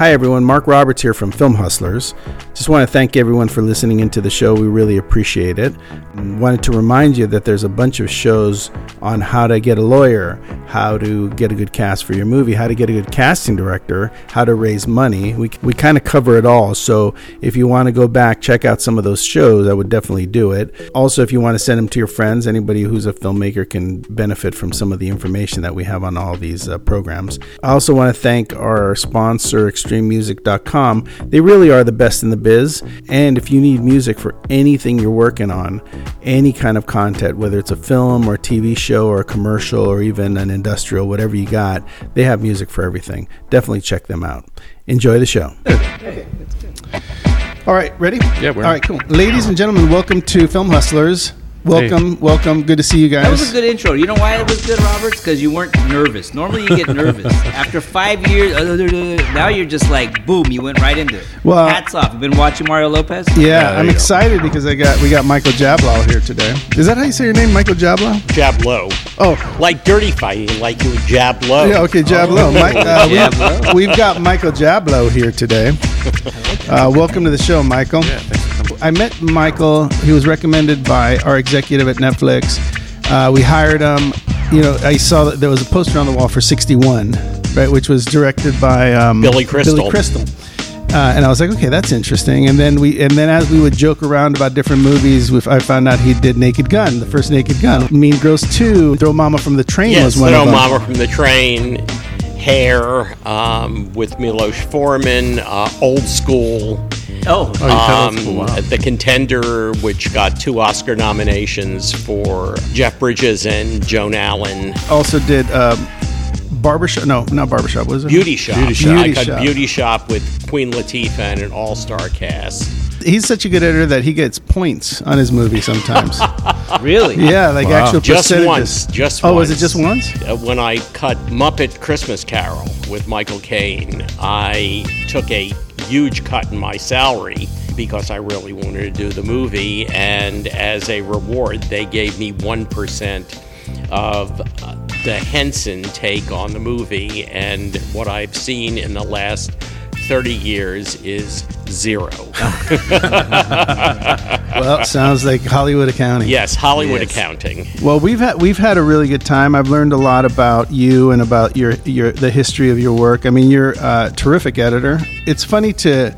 Hi, everyone. Mark Roberts here from Film Hustlers. Just want to thank everyone for listening into the show. We really appreciate it. Wanted to remind you that there's a bunch of shows on how to get a lawyer, how to get a good cast for your movie, how to get a good casting director, how to raise money. We, we kind of cover it all. So if you want to go back, check out some of those shows, I would definitely do it. Also, if you want to send them to your friends, anybody who's a filmmaker can benefit from some of the information that we have on all these uh, programs. I also want to thank our sponsor, extrememusic.com. They really are the best in the biz. And if you need music for anything you're working on, any kind of content, whether it's a film or a TV show or a commercial or even an industrial, whatever you got, they have music for everything. Definitely check them out. Enjoy the show. Okay, All right, ready? Yeah, we're All right, cool. Ladies and gentlemen, welcome to Film Hustlers. Welcome, welcome. Good to see you guys. That was a good intro. You know why it was good, Roberts? Because you weren't nervous. Normally, you get nervous. After five years, uh, now you're just like, boom, you went right into it. Well- hats off. You've been watching Mario Lopez. Yeah, there I'm you go. excited because I got we got Michael Jablow here today. Is that how you say your name, Michael Jablow? Jablow. Oh, Like dirty fighting, like you would jab low. yeah, okay, Jablow. Mike, uh, we- Jablow. We've got Michael Jablow here today. Uh, welcome to the show, Michael. Yeah, thanks for coming. I met Michael. He was recommended by our executive at Netflix. Uh, we hired him. You know, I saw that there was a poster on the wall for 61, right, which was directed by um, Billy Crystal. Billy Crystal. Uh, and I was like, okay, that's interesting. And then we, and then as we would joke around about different movies, we, I found out he did Naked Gun, the first Naked Gun. Mean Girls 2, Throw Momma from the Train Yes, was one Throw of them. Momma from the Train, Hair, um, with Milos Forman, uh, Old School, Oh, Oh, um, wow. The Contender, which got two Oscar nominations for Jeff Bridges and Joan Allen. Also did um, Barbershop. No, not Barbershop. Was it? Beauty Shop. Beauty Shop. I Beauty got Shop. Beauty Shop with Queen Latifah and an all-star cast. He's such a good editor that he gets points on his movie sometimes. really? yeah, like Wow. actual Just percentages. once. Just oh, once. was it just once? Uh, when I cut Muppet Christmas Carol with Michael Caine, I took a huge cut in my salary because I really wanted to do the movie, and as a reward, they gave me 1% of the Henson take on the movie, and what I've seen in the last 30 years is zero. Well, sounds like Hollywood accounting. yes, Hollywood Yes. accounting. Well, we've had we've had a really good time. I've learned a lot about you and about your your the history of your work. I mean, you're a terrific editor. It's funny to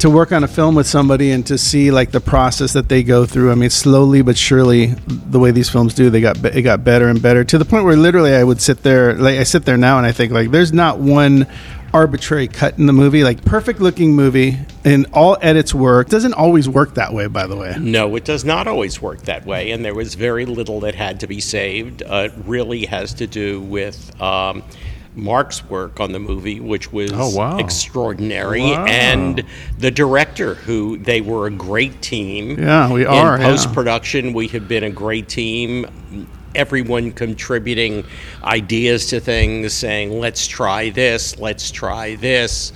to work on a film with somebody and to see like the process that they go through. I mean, slowly but surely, the way these films do, they got it got better and better to the point where literally I would sit there, like I sit there now and I think like there's not one arbitrary cut in the movie like perfect looking movie and all edits work doesn't always work that way by the way No, it does not always work that way, and there was very little that had to be saved. Uh, it really has to do with um, Mark's work on the movie, which was Oh, wow. extraordinary, Wow. and the director, who they were a great team. Yeah, we are, In post production, we have been a great team. Everyone contributing ideas to things, saying, let's try this, let's try this.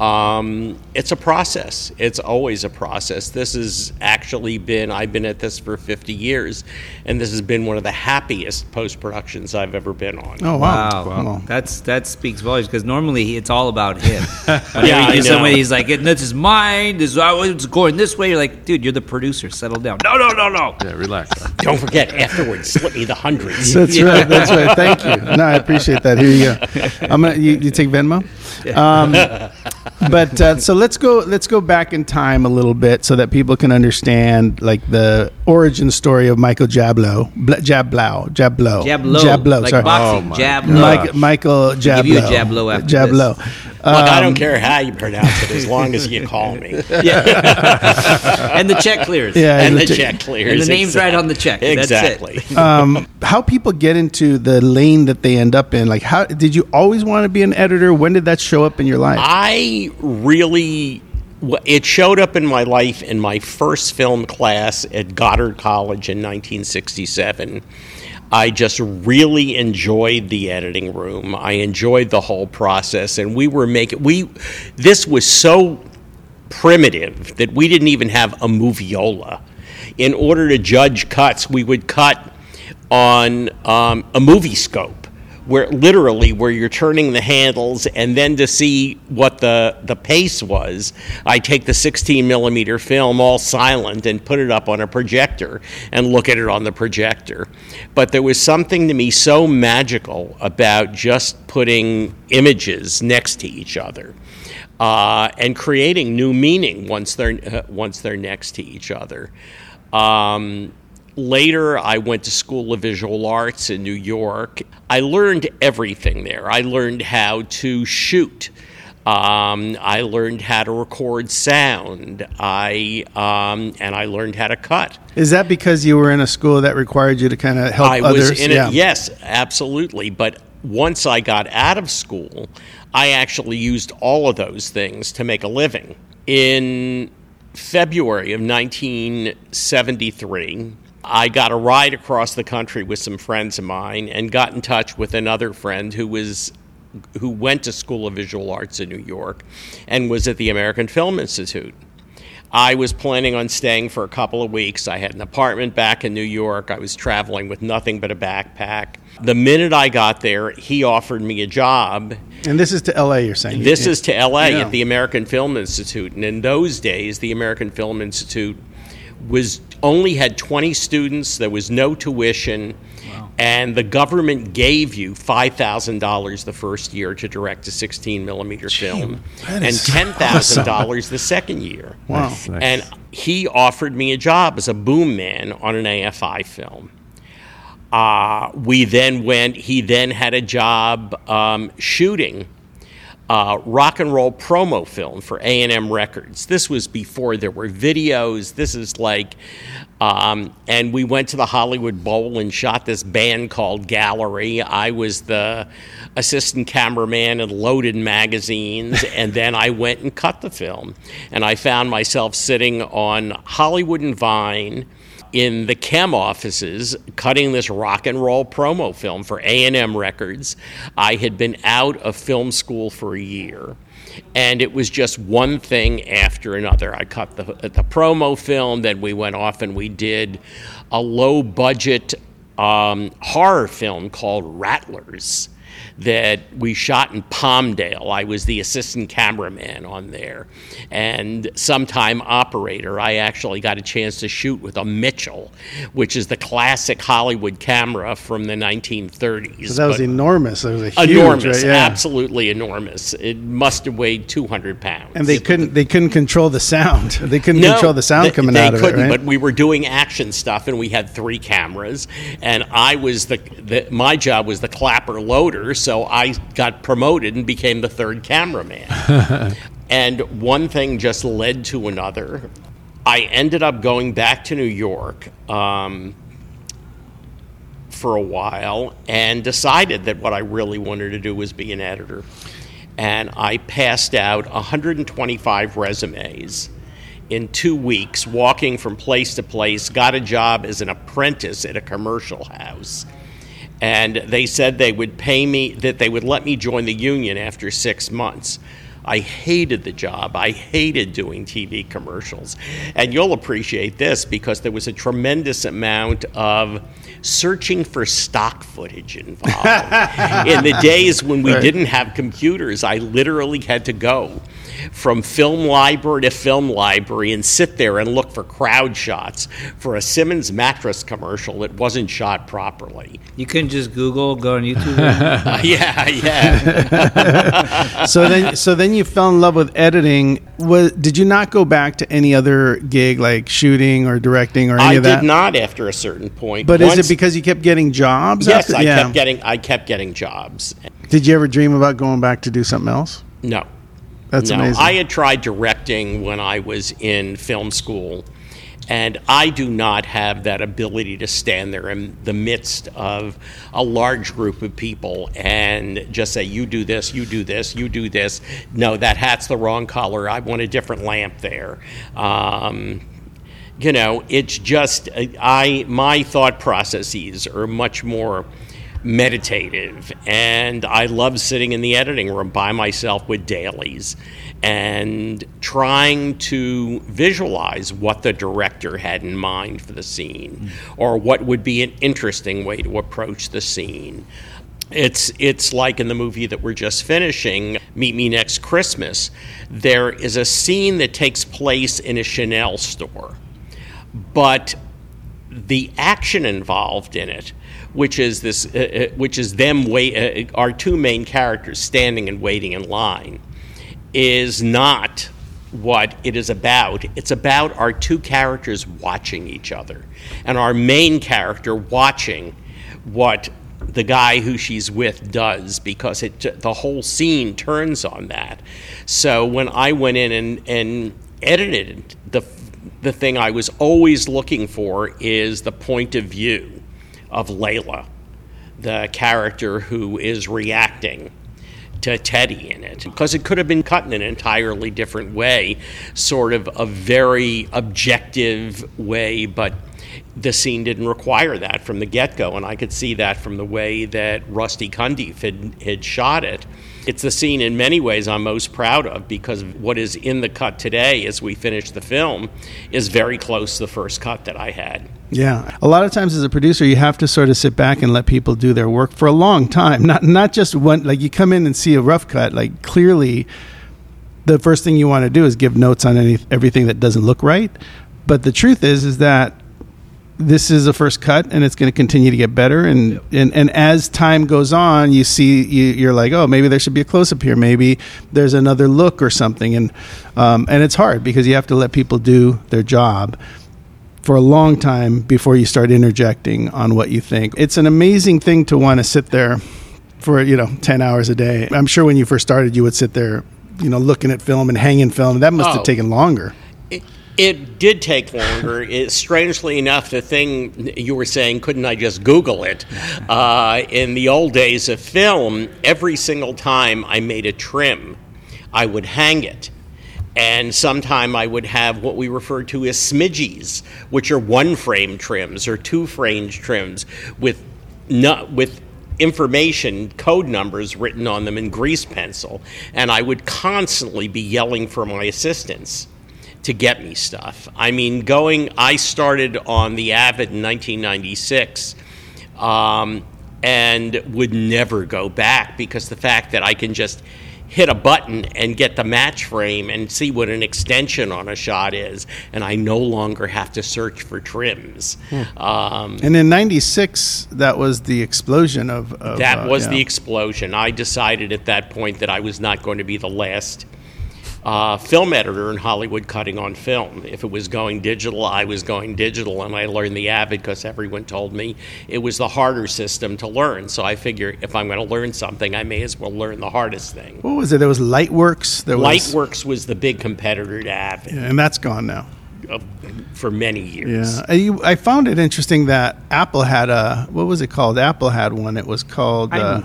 Um, it's a process. It's always a process. This has actually been, I've been at this for 50 years, and this has been one of the happiest post productions I've ever been on. oh wow, Wow, Well, that's that speaks volumes because normally it's all about him. Yeah, you I do somebody, know. he's like, "This is mine. This is it's going this way." You're like, "Dude, you're the producer. Settle down." No, no, no, no. Yeah, relax. Don't forget, afterwards, slip me the hundreds. That's right. That's right. Thank you. No, I appreciate that. Here you go. I'm gonna. You, you take Venmo. Um, but uh, so let's go. Let's go back in time a little bit so that people can understand like the origin story of Michael Jablow. Bla, Jablow. Jablow. Jab low, Jablow. like sorry. boxing. Oh, my jab God. low. Mike, Michael Jablow. give you a Jablow after Jablow. this. Look, I Um, don't care how you pronounce it, as long as you call me. and the check clears. Yeah, And the check- check clears. And the name's right on the check. That's it. Exactly. um, how people get into the lane that they end up in. Like, how did you always want to be an editor? When did that show up in your life? I really, w- it showed up in my life in my first film class at Goddard College in 1967. I just really enjoyed the editing room. I enjoyed the whole process, and we were making we. This was so primitive that we didn't even have a moviola. In order to judge cuts, we would cut on um, a movie scope, where literally where you're turning the handles and then to see what the the pace was i take the 16 millimeter film all silent and put it up on a projector and look at it on the projector. But there was something to me so magical about just putting images next to each other uh, and creating new meaning once they're uh, once they're next to each other. Um, Later, I went to School of Visual Arts in New York. I learned everything there. I learned how to shoot. Um, I learned how to record sound. I um, and I learned how to cut. Is that because you were in a school that required you to kind of help I others? was in it. Yes, absolutely. But once I got out of school, I actually used all of those things to make a living. In February of 1973, I got a ride across the country with some friends of mine and got in touch with another friend who was who went to School of Visual Arts in New York and was at the American Film Institute. I was planning on staying for a couple of weeks. I had an apartment back in New York. I was traveling with nothing but a backpack. The minute I got there, he offered me a job. And this is to LA, you're saying? This is to LA Yeah. at the American Film Institute. And in those days, the American Film Institute was only had 20 students, there was no tuition. And the government gave you five thousand dollars the first year to direct a sixteen millimeter film, and ten thousand dollars the second year. Wow. Nice, nice. And he offered me a job as a boom man on an AFI film. Uh, we then went, he then had a job um, shooting uh, rock and roll promo film for A&M Records. This was before there were videos. This is like, um, and we went to the Hollywood Bowl and shot this band called Gallery. I was the assistant cameraman and loaded magazines, and then I went and cut the film. And I found myself sitting on Hollywood and Vine in the chem offices cutting this rock and roll promo film for A&M Records. I had been out of film school for a year. And it was just one thing after another. I cut the, the promo film, then we went off and we did a low budget um, horror film called Rattlers that we shot in Palmdale. I was the assistant cameraman on there. And sometime operator, I actually got a chance to shoot with a Mitchell, which is the classic Hollywood camera from the 1930s. So that was enormous. It was a huge, enormous, right? Yeah. absolutely enormous. It must have weighed 200 pounds. And they couldn't they couldn't control the sound. They couldn't control the sound they- coming they out of it, They couldn't, right? But we were doing action stuff, and we had three cameras, and I was the, the my job was the clapper loader, so I got promoted and became the third cameraman. and one thing just led to another. I ended up going back to New York. Um, for a while and decided that what I really wanted to do was be an editor. And I passed out 125 resumes in two weeks, walking from place to place, got a job as an apprentice at a commercial house. And they said they would pay me, that they would let me join the union after six months. I hated the job. I hated doing TV commercials. And you'll appreciate this because there was a tremendous amount of searching for stock footage involved. In the days when we Right. didn't have computers, I literally had to go from film library to film library and sit there and look for crowd shots for a Simmons mattress commercial that wasn't shot properly. You couldn't just Google, go on YouTube. Uh, yeah, yeah. so then so then you fell in love with editing. Was did you not go back to any other gig like shooting or directing or any I of that? I did not after a certain point. But is it because you kept getting jobs? Yes, after- I yeah. kept getting I kept getting jobs. Did you ever dream about going back to do something else? No. That's no, amazing. I had tried directing when I was in film school, and I do not have that ability to stand there in the midst of a large group of people and just say, you do this, you do this, you do this. No, that hat's the wrong color. I want a different lamp there. Um, you know, it's just I my thought processes are much more meditative and I love sitting in the editing room by myself with dailies and trying to visualize what the director had in mind for the scene mm. or what would be an interesting way to approach the scene. It's it's like in the movie that we're just finishing, Meet Me Next Christmas. There is a scene that takes place in a Chanel store, but the action involved in it, which is this, uh, uh which is them wait, uh, our two main characters standing and waiting in line, is not what it is about. It's about our two characters watching each other, and our main character watching what the guy who she's with does because it the whole scene turns on that. So when I went in and, and edited the the thing I was always looking for is the point of view of Layla, the character who is reacting to Teddy in it because it could have been cut in an entirely different way, sort of a very objective way, but the scene didn't require that from the get go, and I could see that from the way that Rusty Cundiff had, had shot it. It's the scene in many ways I'm most proud of because what is in the cut today as we finish the film is very close to the first cut that I had. Yeah. A lot of times as a producer you have to sort of sit back and let people do their work for a long time. Not not just one like you come in and see a rough cut, like clearly the first thing you want to do is give notes on any everything that doesn't look right. But the truth is is that this is a first cut and it's going to continue to get better. And, yep. and and as time goes on you see you, you're like oh maybe there should be a close-up here. Maybe there's another look or something. And um, and it's hard because you have to let people do their job for a long time before you start interjecting on what you think. It's an amazing thing to want to sit there for you know 10 hours a day. I'm sure when you first started you would sit there you know looking at film and hanging film. That must oh. have taken longer it did take longer. It, strangely enough, the thing you were saying, couldn't I just Google it? Uh, in the old days of film, every single time I made a trim, I would hang it. And sometime I would have what we refer to as smidgies, which are one frame trims or two frame trims with, no, with information, code numbers written on them in grease pencil. And I would constantly be yelling for my assistants to get me stuff. I mean, going, I started on the Avid in 1996 um, and would never go back because the fact that I can just hit a button and get the match frame and see what an extension on a shot is, and I no longer have to search for trims. Hmm. Um, and in '96, that was the explosion of. of that uh, was yeah. the explosion. I decided at that point that I was not going to be the last uh, film editor in Hollywood cutting on film. If it was going digital, I was going digital, and I learned the Avid because everyone told me it was the harder system to learn. So I figure if I'm going to learn something, I may as well learn the hardest thing. What was it? There was Lightworks. There Lightworks was, was the big competitor to Avid, yeah, and that's gone now. Uh, for many years. Yeah, I, I, found it interesting that Apple had a what was it called? Apple had one. It was called. Uh,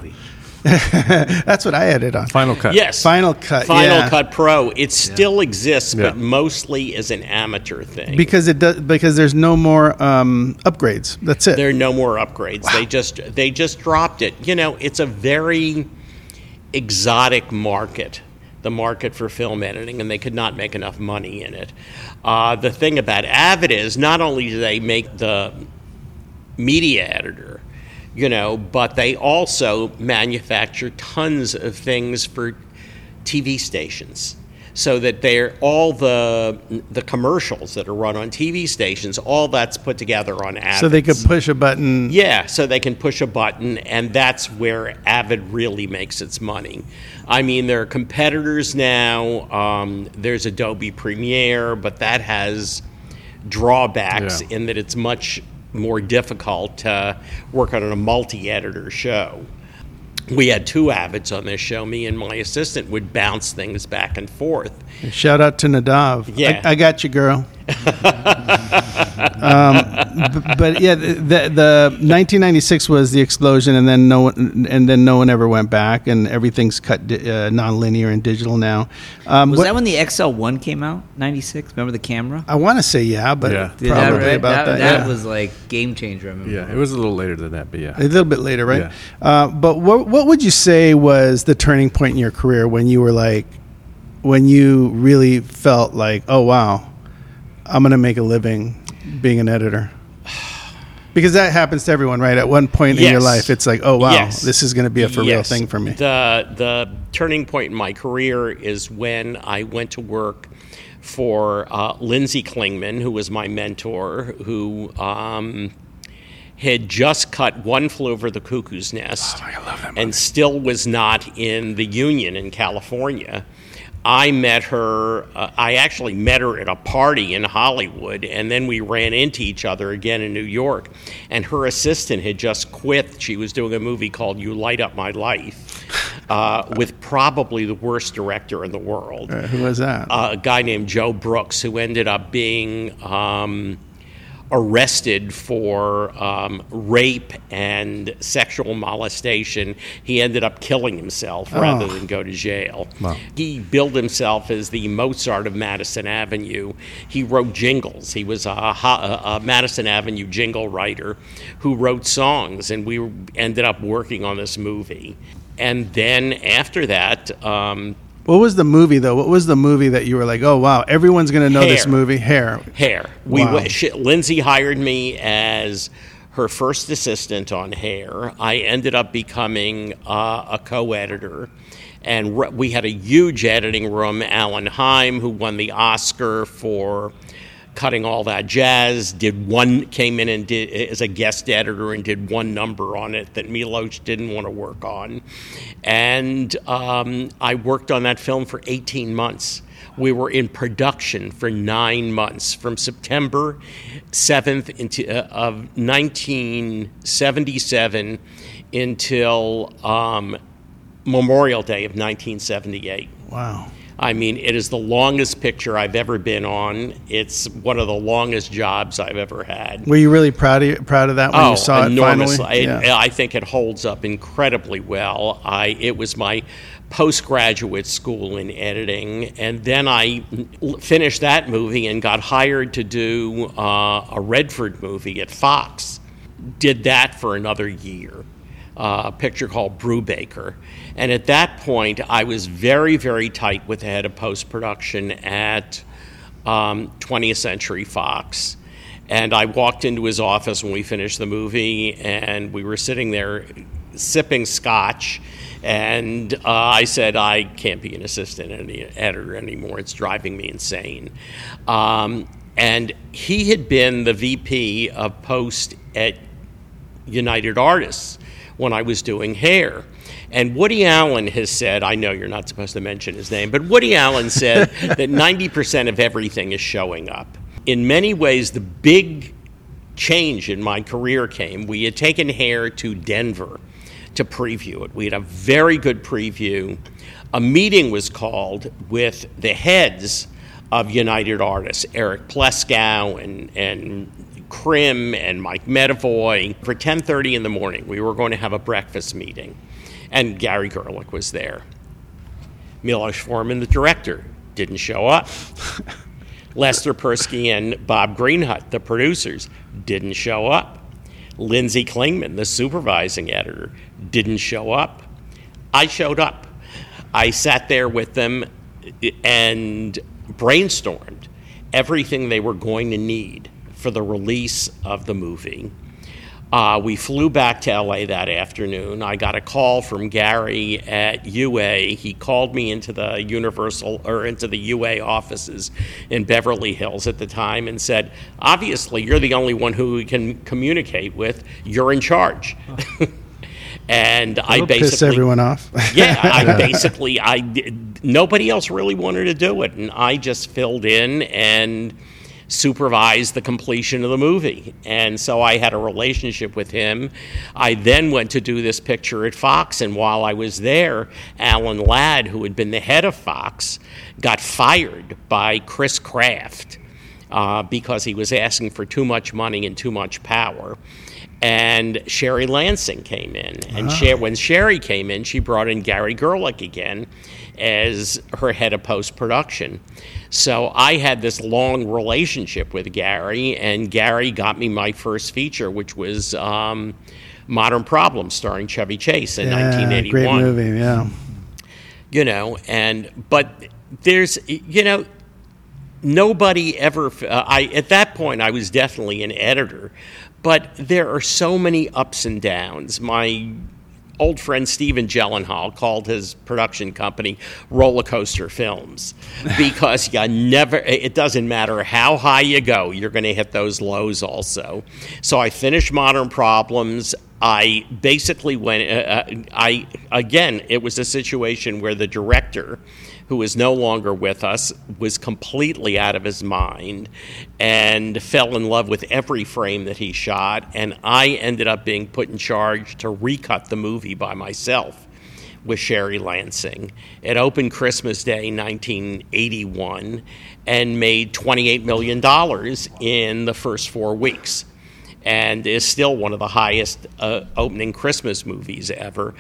That's what I edited on. Final Cut. Yes. Final Cut. Final yeah. Cut Pro. It still yeah. exists, but yeah. mostly as an amateur thing. Because it does. Because there's no more um, upgrades. That's it. There are no more upgrades. Wow. They just they just dropped it. You know, it's a very exotic market the market for film editing, and they could not make enough money in it. Uh, the thing about Avid is not only do they make the media editor, you know, but they also manufacture tons of things for TV stations. So that they're all the the commercials that are run on TV stations, all that's put together on Avid. So they could push a button. Yeah, so they can push a button, and that's where Avid really makes its money. I mean, there are competitors now. Um, there's Adobe Premiere, but that has drawbacks yeah. in that it's much more difficult to work on a multi editor show. We had two Avids on this show. Me and my assistant would bounce things back and forth. Shout out to Nadav. Yeah. I, I got you, girl. um, but, but, yeah, the, the 1996 was the explosion, and then no one, and then no one ever went back, and everything's cut di- uh, non-linear and digital now. Um, was what, that when the XL one came out? 96. Remember the camera? I want to say yeah, but yeah. probably that, right? about that. That, yeah. was like game changer. I remember. Yeah, it was a little later than that, but yeah, a little bit later, right? Yeah. Uh, but what what would you say was the turning point in your career when you were like, when you really felt like, oh wow I'm going to make a living being an editor? Because that happens to everyone, right? At one point in your life, it's like, oh wow, Yes. this is going to be a for real thing for me. The the turning point in my career is when I went to work for uh, Lynzee Klingman, who was my mentor, who um, had just cut One Flew Over the Cuckoo's Nest, and still was not in the union in California. I met her. Uh, I actually met her at a party in Hollywood, and then we ran into each other again in New York. And her assistant had just quit. She was doing a movie called "You Light Up My Life," uh, with probably the worst director in the world, Uh, who was that? uh, a guy named Joe Brooks, who ended up being um, arrested for um, rape and sexual molestation. He ended up killing himself rather than go to jail. Wow. He billed himself as the Mozart of Madison Avenue. He wrote jingles. He was a, ho- a Madison Avenue jingle writer who wrote songs, and we ended up working on this movie. And then after that, um, what was the movie though? What was the movie that you were like, oh wow, everyone's going to know this movie? Hair. Hair. We Wow. went, she, Lynzee hired me as her first assistant on Hair. I ended up becoming uh, a co-editor, and re- we had a huge editing room. Alan Heim, who won the Oscar for cutting all that jazz, did one came in and did as a guest editor and did one number on it that Milos didn't want to work on, and um, I worked on that film for 18 months. We were in production for nine months, from September 7th into, uh, of 1977 until um, Memorial Day of 1978. Wow. I mean, it is the longest picture I've ever been on. It's one of the longest jobs I've ever had. Were you really proud of proud of that when you saw it Oh, finally? I, Yeah. I think it holds up incredibly well. I it was my postgraduate school in editing, and then I finished that movie and got hired to do uh, a Redford movie at Fox. Did that for another year. Uh, a picture called Brubaker. And at that point, I was very, very tight with the head of post production at um, 20th Century Fox. And I walked into his office when we finished the movie, and we were sitting there sipping scotch. And uh, I said, I can't be an assistant any, editor anymore. It's driving me insane. Um, and he had been the VP of Post at United Artists when I was doing hair. And Woody Allen has said, I know you're not supposed to mention his name, but Woody Allen said that 90% of everything is showing up. In many ways, the big change in my career came. We had taken hair to Denver to preview it. We had a very good preview. A meeting was called with the heads of United Artists, Eric Pleskow and, and Krim and Mike Medavoy. For 10:30 in the morning, we were going to have a breakfast meeting, and Gary Gerlich was there. Milos Forman, the director, didn't show up. Lester Persky and Bob Greenhut, the producers, didn't show up. Lynzee Klingman, the supervising editor, didn't show up. I showed up. I sat there with them and brainstormed everything they were going to need for the release of the movie. Uh, we flew back to LA that afternoon. I got a call from Gary at UA. He called me into the Universal or into the UA offices in Beverly Hills at the time and said, "Obviously, you're the only one who we can communicate with. You're in charge." and I basically piss everyone off. yeah, I basically I nobody else really wanted to do it, and I just filled in and supervised the completion of the movie. And so I had a relationship with him. I then went to do this picture at Fox, and while I was there, Alan Ladd, who had been the head of Fox, got fired by Chris Kraft uh, because he was asking for too much money and too much power. And Sherry Lansing came in. And Sher- when Sherry came in, she brought in Gary Gerlich again as her head of post production. So I had this long relationship with Gary, and Gary got me my first feature, which was um, Modern Problems, starring Chevy Chase in Yeah, 1981 Great movie, yeah. you know and but there's you know nobody ever uh, i at that point i was definitely an editor but there are so many ups and downs. My old friend Stephen Gyllenhaal called his production company Roller Coaster Films because you never, it doesn't matter how high you go, you're going to hit those lows also. So I finished Modern Problems. I basically went, uh, uh, I, again, it was a situation where the director, who is no longer with us, was completely out of his mind and fell in love with every frame that he shot. And I ended up being put in charge to recut the movie by myself with Sherry Lansing. It opened Christmas Day 1981 and made $28 million in the first four weeks and is still one of the highest uh, opening Christmas movies ever.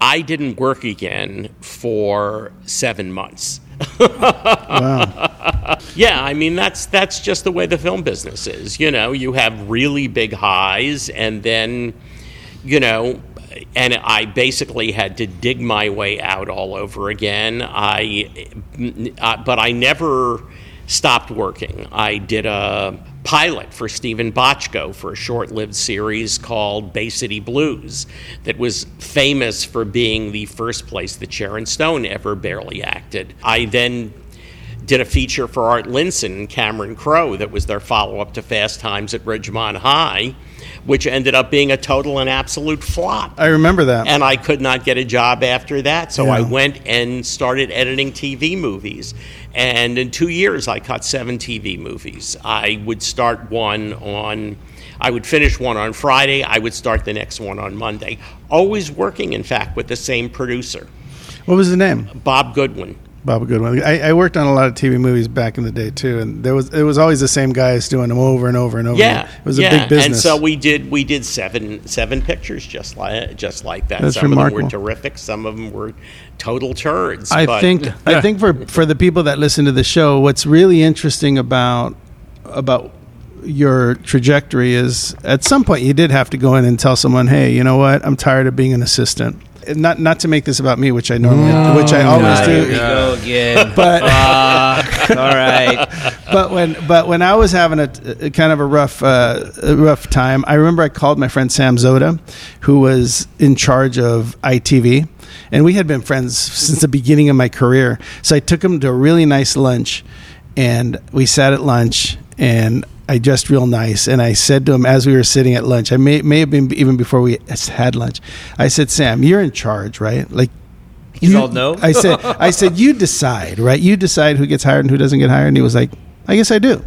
I didn't work again for seven months. wow. Yeah, I mean that's that's just the way the film business is. You know, you have really big highs, and then, you know, and I basically had to dig my way out all over again. I, uh, but I never stopped working. I did a pilot for Steven Bochco for a short lived series called Bay City Blues that was famous for being the first place that Sharon Stone ever barely acted. I then did a feature for Art Linson and Cameron Crowe that was their follow up to Fast Times at Ridgemont High which ended up being a total and absolute flop. I remember that. And I could not get a job after that, so Yeah. I went and started editing TV movies. And in two years, I cut seven TV movies. I would start one on, I would finish one on Friday, I would start the next one on Monday. Always working, in fact, with the same producer, What was the name? Bob Goodwin. Bob Goodwin. I, I worked on a lot of TV movies back in the day too, and there was it was always the same guys doing them over and over and over. Yeah, it was a big business. And so we did we did seven seven pictures just like just like that. That's some of them were terrific. Some of them were total turds. I but- think I think for for the people that listen to the show, what's really interesting about about your trajectory is at some point you did have to go in and tell someone, "Hey, you know what? I'm tired of being an assistant." Not not to make this about me, which I normally which I always Ah, do. here we go again. But all right. but when but when I was having a, a kind of a rough uh, a rough time, I remember I called my friend Sam Zoda, who was in charge of ITV, and we had been friends since the beginning of my career. So I took him to a really nice lunch, and we sat at lunch, and I dressed real nice, and I said to him as we were sitting at lunch, I may may have been even before we had lunch, I said, Sam, you're in charge, right? Like. He's you- all no? I said, I said, you decide, right? You decide who gets hired and who doesn't get hired. And he was like, I guess I do.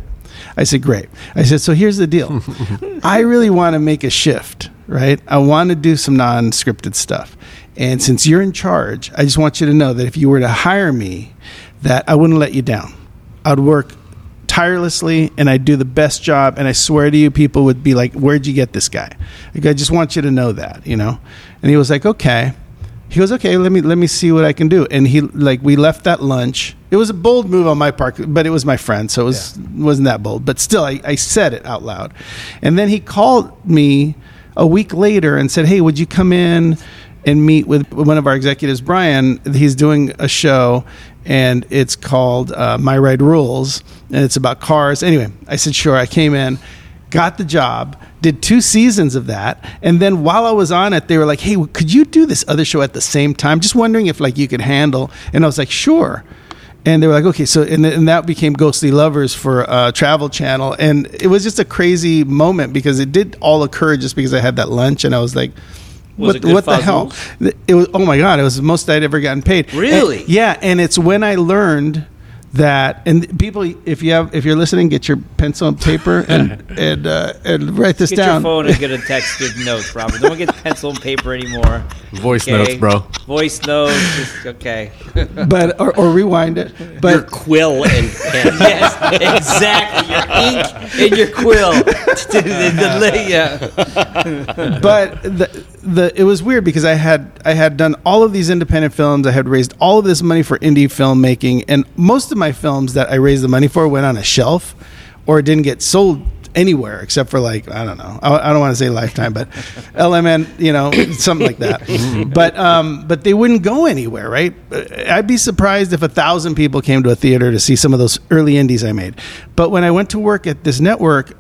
I said, great. I said, so here's the deal. I really want to make a shift, right? I want to do some non scripted stuff. And since you're in charge, I just want you to know that if you were to hire me, that I wouldn't let you down. I'd work tirelessly and I'd do the best job. And I swear to you, people would be like, where'd you get this guy? Like, I just want you to know that, you know? And he was like, okay. He goes, okay, let me let me see what I can do. And he like we left that lunch. It was a bold move on my part, but it was my friend, so it was wasn't that bold. But still, I, I said it out loud. And then he called me a week later and said, hey, would you come in and meet with one of our executives, Brian? He's doing a show, and it's called uh, My Ride Rules, and it's about cars. Anyway, I said, sure. I came in got the job, did two seasons of that, and then while I was on it, they were like, "Hey, could you do this other show at the same time?" Just wondering if like you could handle. And I was like, "Sure." And they were like, "Okay." So and, and that became Ghostly Lovers for uh, Travel Channel, and it was just a crazy moment because it did all occur just because I had that lunch, and I was like. Was what, it good what the hell? Rules? It was oh my god! It was the most I'd ever gotten paid. Really? And- yeah, and it's when I learned that and people if you have if you're listening get your pencil and paper and and uh, and write this Get down your phone and get a text good notes, Robert. Don't get pencil and paper anymore. Voice Okay? notes, bro. Voice notes. just- okay. but or, or rewind it but Your quill and pen. yes, exactly. Your ink and your quill. The- the- yeah. but the, the it was weird because I had I had done all of these independent films. I had raised all of this money for indie filmmaking, and most of my films that I raised the money for went on a shelf or didn't get sold anywhere except for like I don't know. I, I don't want to say Lifetime, but LMN, you know, something like that. but um, but they wouldn't go anywhere, right? I'd be surprised if a thousand people came to a theater to see some of those early indies I made. But when I went to work at this network,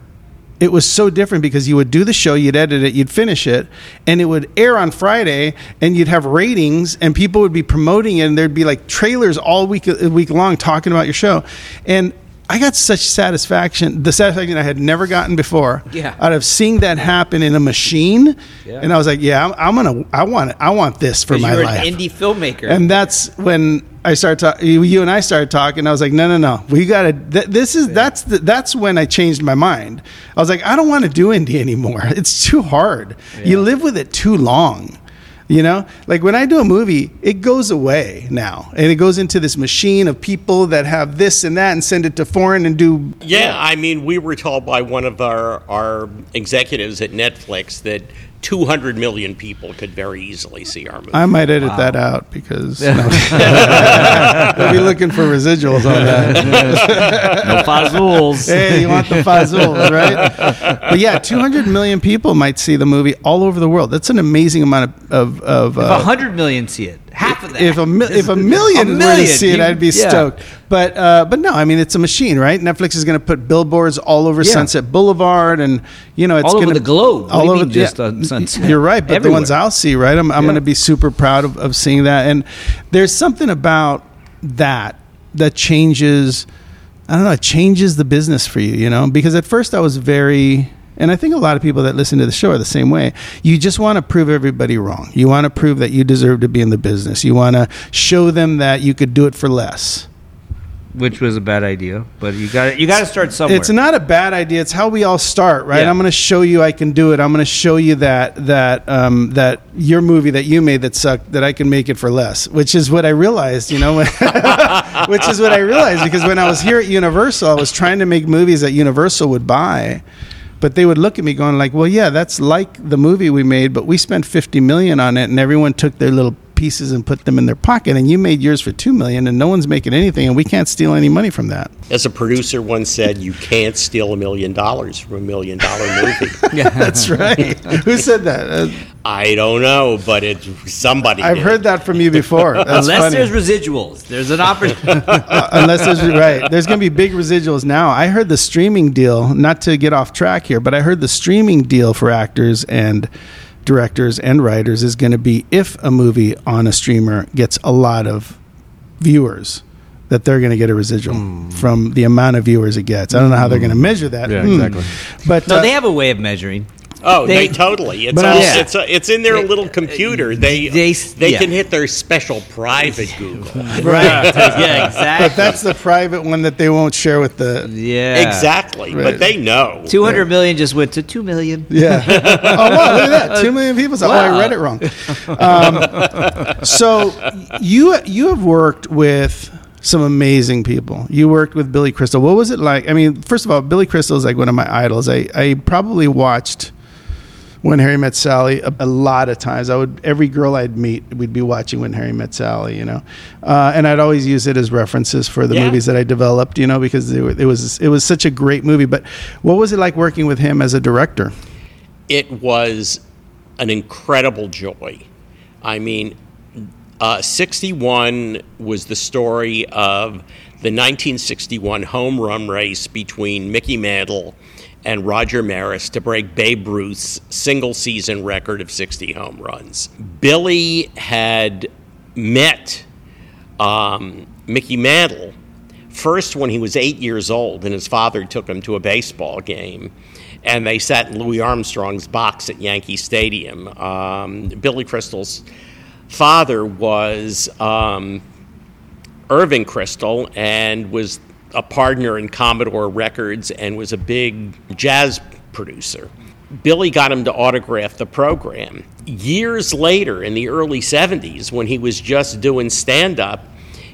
it was so different because you would do the show, you'd edit it, you'd finish it, and it would air on Friday, and you'd have ratings, and people would be promoting it, and there'd be like trailers all week uh, week long talking about your show, and I got such satisfaction, the satisfaction I had never gotten before, Yeah. out of seeing that happen in a machine, Yeah. and I was like, yeah, I'm, I'm gonna, I want, it. I want this for my you're life, an indie filmmaker. and that's when I started talking. You and I started talking. I was like, no, no, no. We got to. Th- this is that's the, that's when I changed my mind. I was like, I don't want to do indie anymore. It's too hard. You live with it too long. You know, like when I do a movie, it goes away now, and it goes into this machine of people that have this and that, and send it to foreign and do. Yeah, I mean, we were told by one of our, our executives at Netflix that 200 million people could very easily see our movie. I might edit that out because no. they'll be looking for residuals on that. no fazools. hey, you want the fazools, right? But yeah, 200 million people might see the movie all over the world. That's an amazing amount of. of, of uh, a hundred million see it, half of that. if a mi- if a million, A were to see it, you- I'd be yeah. stoked. But uh, but no, I mean it's a machine, right? Netflix is going to put billboards all over Yeah. Sunset Boulevard, and you know it's All over gonna, the globe. What All over mean just on Sunset? You're right, but the ones I'll see, right? I'm I'm Yeah. going to be super proud of, of seeing that, and there's something about that that changes. I don't know. It changes the business for you, you know, because at first I was very, and I think a lot of people that listen to the show are the same way. You just want to prove everybody wrong. You want to prove that you deserve to be in the business. You want to show them that you could do it for less. which was a bad idea, but you got you got to start somewhere. It's not a bad idea. It's how we all start, right? Yeah. I'm going to show you I can do it. I'm going to show you that that um, that your movie that you made that sucked that I can make it for less, which is what I realized. You know, which is what I realized because when I was here at Universal, I was trying to make movies that Universal would buy. But they would look at me going like, "Well, yeah, that's like the movie we made, but we spent 50 million on it and everyone took their little pieces and put them in their pocket and you made yours for 2 million and no one's making anything and we can't steal any money from that." As a producer once said, you can't steal a million dollars from a million dollar movie. yeah, That's right. Who said that? Uh, I don't know, but it's somebody. I've did. heard that from you before. That's Unless funny. there's residuals, there's an opportunity. Uh, unless there's right. There's going to be big residuals now. I heard the streaming deal. Not to get off track here, but I heard the streaming deal for actors and directors and writers is going to be if a movie on a streamer gets a lot of viewers. That they're going to get a residual from the amount of viewers it gets. I don't know how they're going to measure that. Yeah, Hmm. exactly. But no, uh, they have a way of measuring. Oh, they, They- totally. It's But all, Yeah. it's, a, it's in their They- little computer. They they- they, yeah. can hit their special private Google. right. yeah, exactly. but that's the private one that they won't share with the yeah, Exactly, Right. but they know. Two hundred million just went to two million. Yeah. oh wow! Look at that. Two million people. So, Oh, I read it wrong. Um, so you you have worked with some amazing people. You worked with Billy Crystal. What was it like? I mean, first of all, Billy Crystal is like one of my idols. I I probably watched. When Harry Met Sally, a, a lot of times I would every girl I'd meet, we'd be watching When Harry Met Sally, you know, uh, and I'd always use it as references for the Yeah. movies that I developed, you know, because it, it was it was such a great movie. But what was it like working with him as a director? it was an incredible joy. I mean, uh, 61 was the story of the 1961 home run race between Mickey Mantle and Roger Maris to break Babe Ruth's single season record of 60 home runs. Billy had met um, Mickey Mantle first when he was eight years old, and his father took him to a baseball game. And they sat in Louis Armstrong's box at Yankee Stadium. Um, Billy Crystal's father was um, Irving Crystal and was a partner in Commodore Records and was a big jazz producer. Billy got him to autograph the program. Years later, in the early 70s, when he was just doing stand up,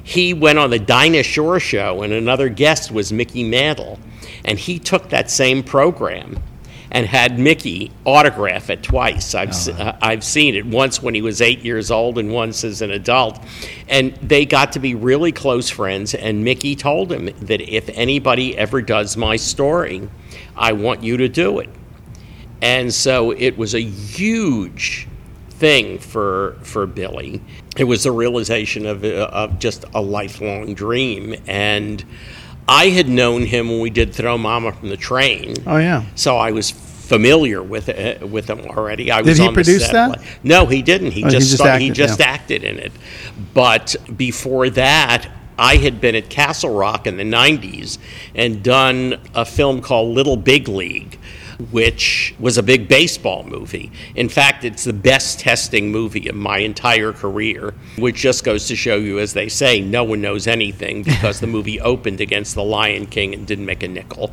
he went on the Dinah Shore show, and another guest was Mickey Mantle. And he took that same program and had Mickey autograph it twice. I've, se- uh, I've seen it once when he was eight years old and once as an adult. And they got to be really close friends. And Mickey told him that if anybody ever does my story, I want you to do it. And so it was a huge thing for for Billy. It was the realization of uh, of just a lifelong dream, and I had known him when we did Throw Momma from the Train. Oh yeah. So I was familiar with it, with him already. I Did was he on the produce that? No, he didn't. He Oh, he just just sta- he just yeah. acted in it. But before that, I had been at Castle Rock in the '90s and done a film called Little Big League. Which was a big baseball movie. In fact, it's the best testing movie of my entire career, which just goes to show you, as they say, no one knows anything because the movie opened against The Lion King and didn't make a nickel.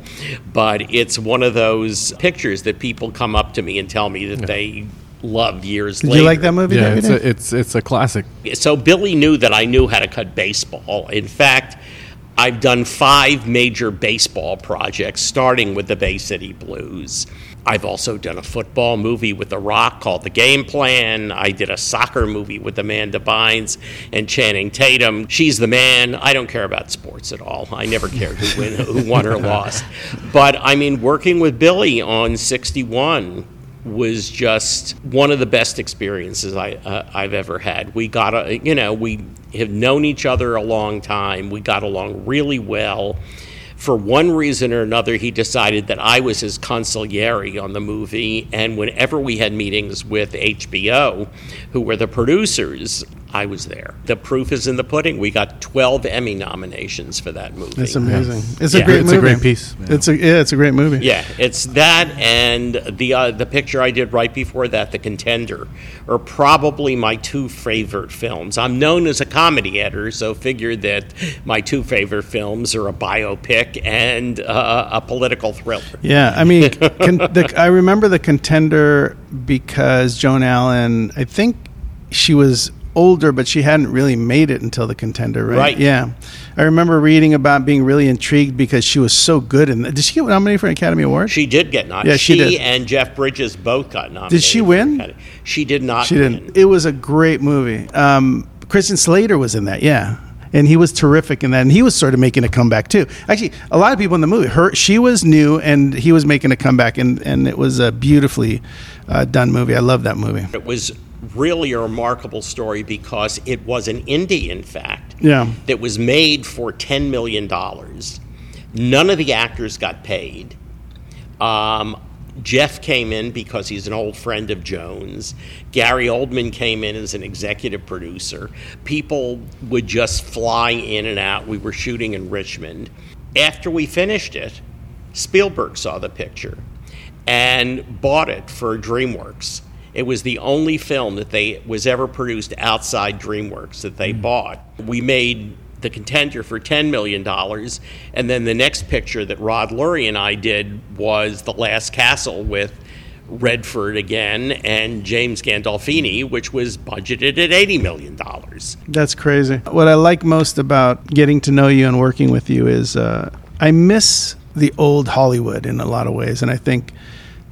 But it's one of those pictures that people come up to me and tell me that they love years Did later. you like that movie? Yeah, David? it's a, it's it's a classic. So Billy knew that I knew how to cut baseball. In fact, I've done five major baseball projects, starting with the Bay City Blues. I've also done a football movie with The Rock called The Game Plan. I did a soccer movie with Amanda Bynes and Channing Tatum. She's the man. I don't care about sports at all. I never cared who, win, who won or lost. But I mean, working with Billy on 61 was just one of the best experiences I, uh, I've ever had. We got a, you know, we have known each other a long time. We got along really well. For one reason or another, he decided that I was his consigliere on the movie. And whenever we had meetings with HBO, who were the producers, I was there. The proof is in the pudding. We got 12 Emmy nominations for that movie. It's amazing. It's Yeah. a great It's movie. a great piece. Yeah. It's a yeah, it's a great movie. Yeah, it's that and the uh, the picture I did right before that, The Contender, are probably my two favorite films. I'm known as a comedy editor, so figured that my two favorite films are a biopic and uh, a political thriller. Yeah, I mean, con- the, I remember the contender because Joan Allen. I think she was older, but she hadn't really made it until the contender, right? Right. Yeah, I remember reading about being really intrigued because she was so good. And did she get nominated for an Academy Award? She did get nominated. Yeah, she did. and Jeff Bridges both got nominated. Did she win? She did not. She didn't. It was a great movie. Um, Christian Slater was in that. Yeah. And he was terrific in that, and he was sort of making a comeback too. Actually, a lot of people in the movie, her, she was new, and he was making a comeback, and, and it was a beautifully uh, done movie. I love that movie. It was really a remarkable story because it was an indie, in fact. Yeah. that was made for $10 million. None of the actors got paid. Um, Jeff came in because he's an old friend of Joan's. Gary Oldman came in as an executive producer. People would just fly in and out. We were shooting in Richmond. After we finished it, Spielberg saw the picture and bought it for DreamWorks. It was the only film that they was ever produced outside DreamWorks that they bought. We made the contender for $10 million, and then the next picture that Rod Lurie and I did was The Last Castle with Redford again and James Gandolfini, which was budgeted at $80 million. That's crazy. What I like most about getting to know you and working with you is uh, I miss the old Hollywood in a lot of ways, and I think.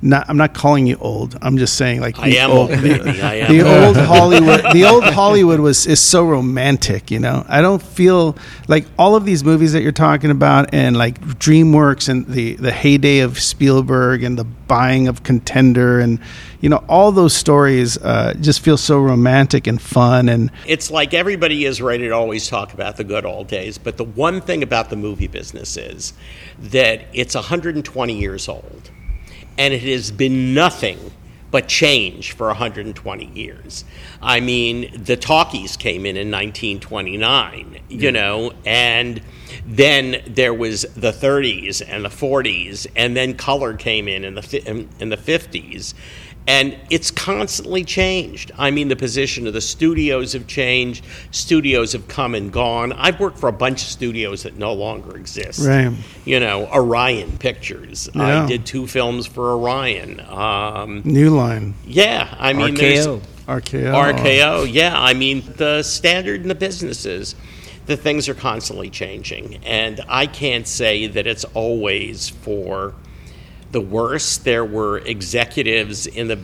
Not, I'm not calling you old. I'm just saying, like I the am old. I am. the old Hollywood. The old Hollywood was is so romantic. You know, I don't feel like all of these movies that you're talking about, and like DreamWorks and the the heyday of Spielberg and the buying of Contender, and you know, all those stories uh, just feel so romantic and fun. And It's like everybody is ready to always talk about the good old days, but the one thing about the movie business is that it's 120 years old, and it has been nothing but change for 120 years. I mean, the talkies came in in 1929, you mm. know, and then there was the 30s and the 40s, and then color came in in the in, in the 50s. And it's constantly changed. I mean, the position of the studios have changed. Studios have come and gone. I've worked for a bunch of studios that no longer exist. Right. You know, Orion Pictures. Yeah. I did two films for Orion. Um, New Line, yeah, I mean, there's RKO. RKO, RKO. Yeah, I mean, the standard in the businesses the things are constantly changing, and I can't say that it's always for the worse. There were executives in the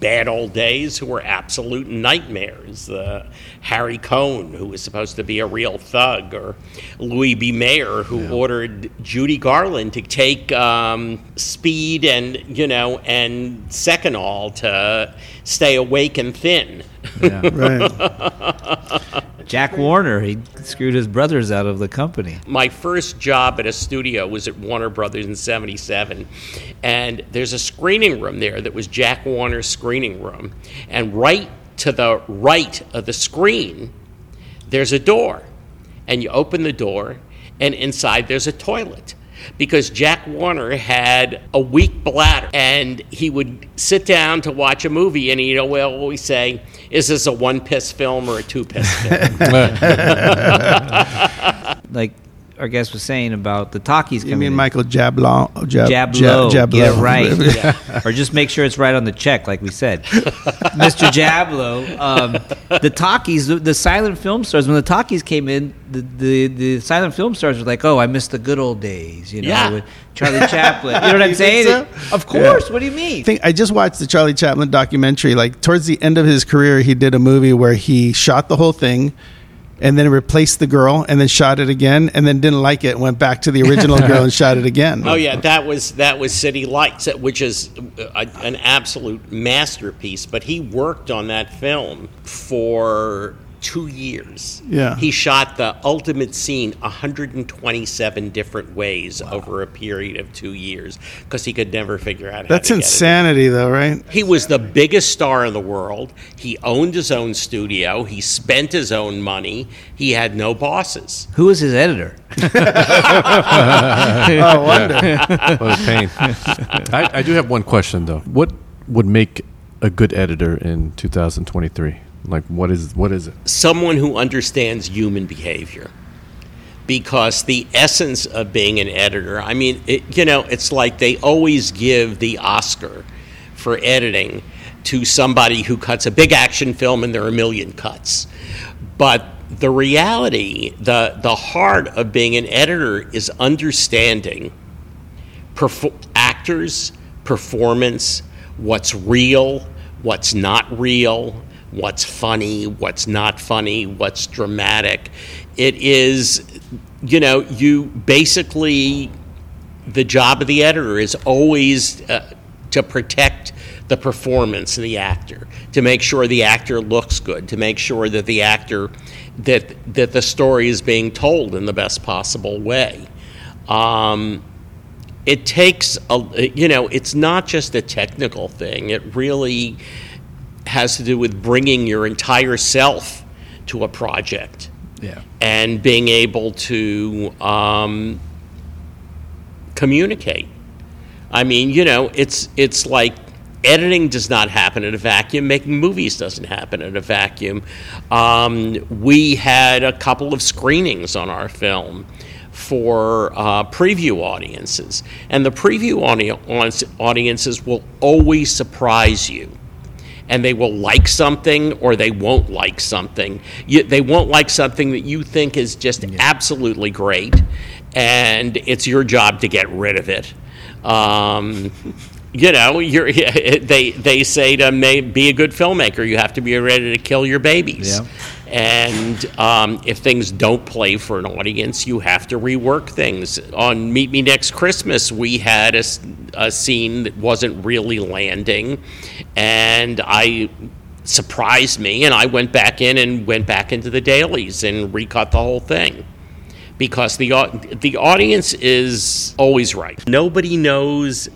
bad old days who were absolute nightmares. Uh, Harry Cohn, who was supposed to be a real thug, or Louis B. Mayer, who ordered Judy Garland to take um, speed and you know and Seconal to stay awake and thin. Yeah. Right. Jack Warner, he screwed his brothers out of the company. My first job at a studio was at Warner Brothers in 77. And there's a screening room there that was Jack Warner's screening room. And right to the right of the screen, there's a door. And you open the door, and inside there's a toilet. Because Jack Warner had a weak bladder, and he would sit down to watch a movie, and he'd always say, Is this a one piss film or a two piss film? Like our guest was saying about the talkies You mean in. Michael Jablow? Jab, Jab Jab- low, Jablow. get it right, or just make sure it's right on the check, like we said. Mr. Jablow, um, the talkies, the, the silent film stars. When the talkies came in, the, the, the silent film stars were like, "Oh, I miss the good old days," you know, Yeah. with Charlie Chaplin. You know what I'm saying? so? Of course. What do you mean? I think I just watched the Charlie Chaplin documentary. Like towards the end of his career, he did a movie where he shot the whole thing, and then replaced the girl, and then shot it again, and then didn't like it, went back to the original girl and shot it again. Oh yeah, that was that was City Lights, which is a, an absolute masterpiece. But he worked on that film for two years. Yeah. he shot the ultimate scene 127 different ways over a period of two years because he could never figure out. That's how to get it. insanity, though, right? He was the biggest star in the world. He owned his own studio. He spent his own money. He had no bosses. Who was his editor? Oh, wonder. What a pain. I, I do have one question though. What would make a good editor in 2023? Like, what is what is it? someone who understands human behavior because the essence of being an editor i mean it, you know it's like they always give the oscar for editing to somebody who cuts a big action film and there are a million cuts but the reality the the heart of being an editor is understanding actors, performance, what's real, what's not real, what's funny, what's not funny, what's dramatic. It is, you know, you basically, the job of the editor is always uh, to protect the performance of the actor, to make sure the actor looks good, to make sure that the actor, that, that the story is being told in the best possible way. Um, it takes a you know it's not just a technical thing it really has to do with bringing your entire self to a project Yeah. and being able to um, communicate. I mean you know it's it's like editing does not happen in a vacuum making movies doesn't happen in a vacuum. Um, we had a couple of screenings on our film for uh, preview audiences. And the preview audi- audiences will always surprise you and they will like something or they won't like something. You, they won't like something that you think is just absolutely great, and it's your job to get rid of it. Um, you know, you're, they they say to may, be a good filmmaker, you have to be ready to kill your babies. Yeah. And um, if things don't play for an audience, you have to rework things. On Meet Me Next Christmas, we had a scene that wasn't really landing, and I surprised me, and I went back in and went back into the dailies and recut the whole thing because the the audience is always right. Nobody knows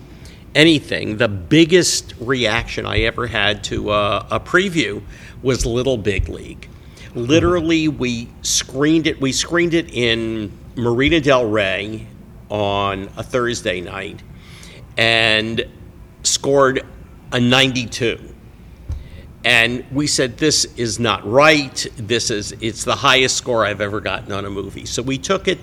anything. The biggest reaction I ever had to uh, a preview was Little Big League. Literally, we screened it. We screened it in Marina Del Rey on a Thursday night, and scored a 92 and we said this is not right. This is it's the highest score i've ever gotten on a movie. So we took it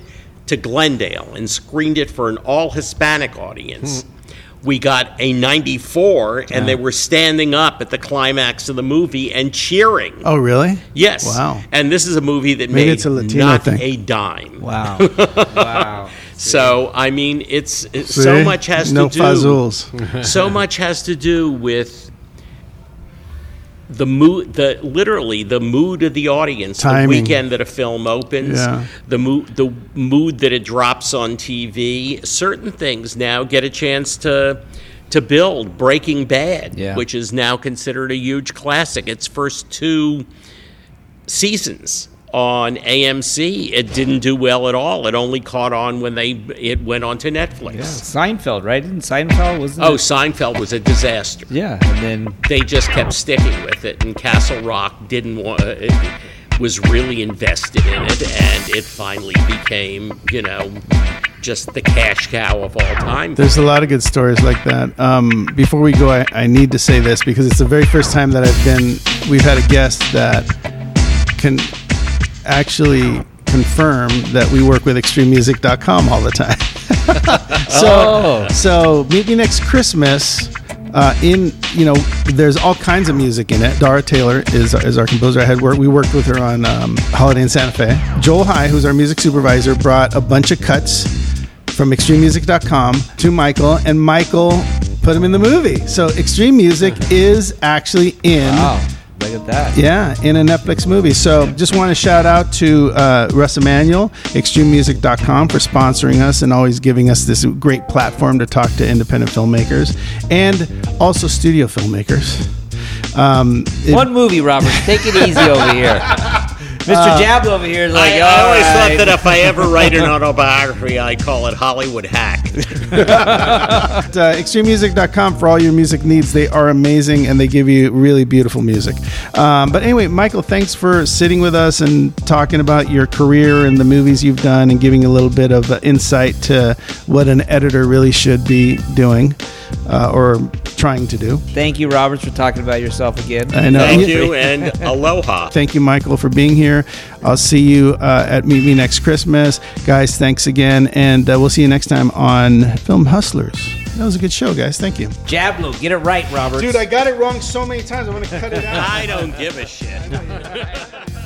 to glendale and screened it for an all hispanic audience hmm. We got a 94 and they were standing up at the climax of the movie and cheering Oh, really? yes Wow. and this is a movie that Maybe made it's a Latino not thing. a dime Wow. wow. so i mean it's, it's so much has no to do fazools. so much has to do with the mood the literally the mood of the audience Timing. the weekend that a film opens Yeah. the mood the mood that it drops on TV certain things now get a chance to to build Breaking Bad Yeah. which is now considered a huge classic its first two seasons on AMC, it didn't do well at all. It only caught on when they it went onto Netflix. Yeah, Seinfeld, right? Didn't Seinfeld was Oh, Seinfeld was a disaster. yeah, and then They just kept sticking with it, and Castle Rock didn't want. It was really invested in it, and it finally became, you know, just the cash cow of all time. There's a lot of good stories like that. Um, before we go, I, I need to say this because it's the very first time that I've been. We've had a guest that can actually confirm that we work with ExtremeMusic.com all the time. so, Oh. so meet me next Christmas. Uh, in you know, there's all kinds of music in it. Dara Taylor is is our composer. I had worked. We worked with her on um, Holiday in Santa Fe. Joel High, who's our music supervisor, brought a bunch of cuts from extrememusic.com to Michael, and Michael put them in the movie. So Extreme Music is actually in. wow, look at that. Yeah, in a Netflix movie. So just want to shout out to uh, Russ Emanuel, extrememusic.com, for sponsoring us and always giving us this great platform to talk to independent filmmakers and also studio filmmakers. Um, it- One movie, Robert. Take it easy over here. Mr. Jablow over here is like, I, I always "All thought that if I ever write an autobiography, I'd call it Hollywood Hack. at uh, extrememusic.com for all your music needs. They are amazing and they give you really beautiful music. Um, but anyway, Michael, thanks for sitting with us and talking about your career and the movies you've done and giving a little bit of uh, insight to what an editor really should be doing uh, or trying to do. Thank you, Roberts, for talking about yourself again. I know. Thank you and aloha. Thank you, Michael, for being here. I'll see you uh, at Meet Me Next Christmas. Guys, thanks again. And uh, we'll see you next time on Film Hustlers. That was a good show, guys. Thank you. Jablow, get it right, Roberts. Dude, I got it wrong so many times. I want to cut it out. I don't give a shit.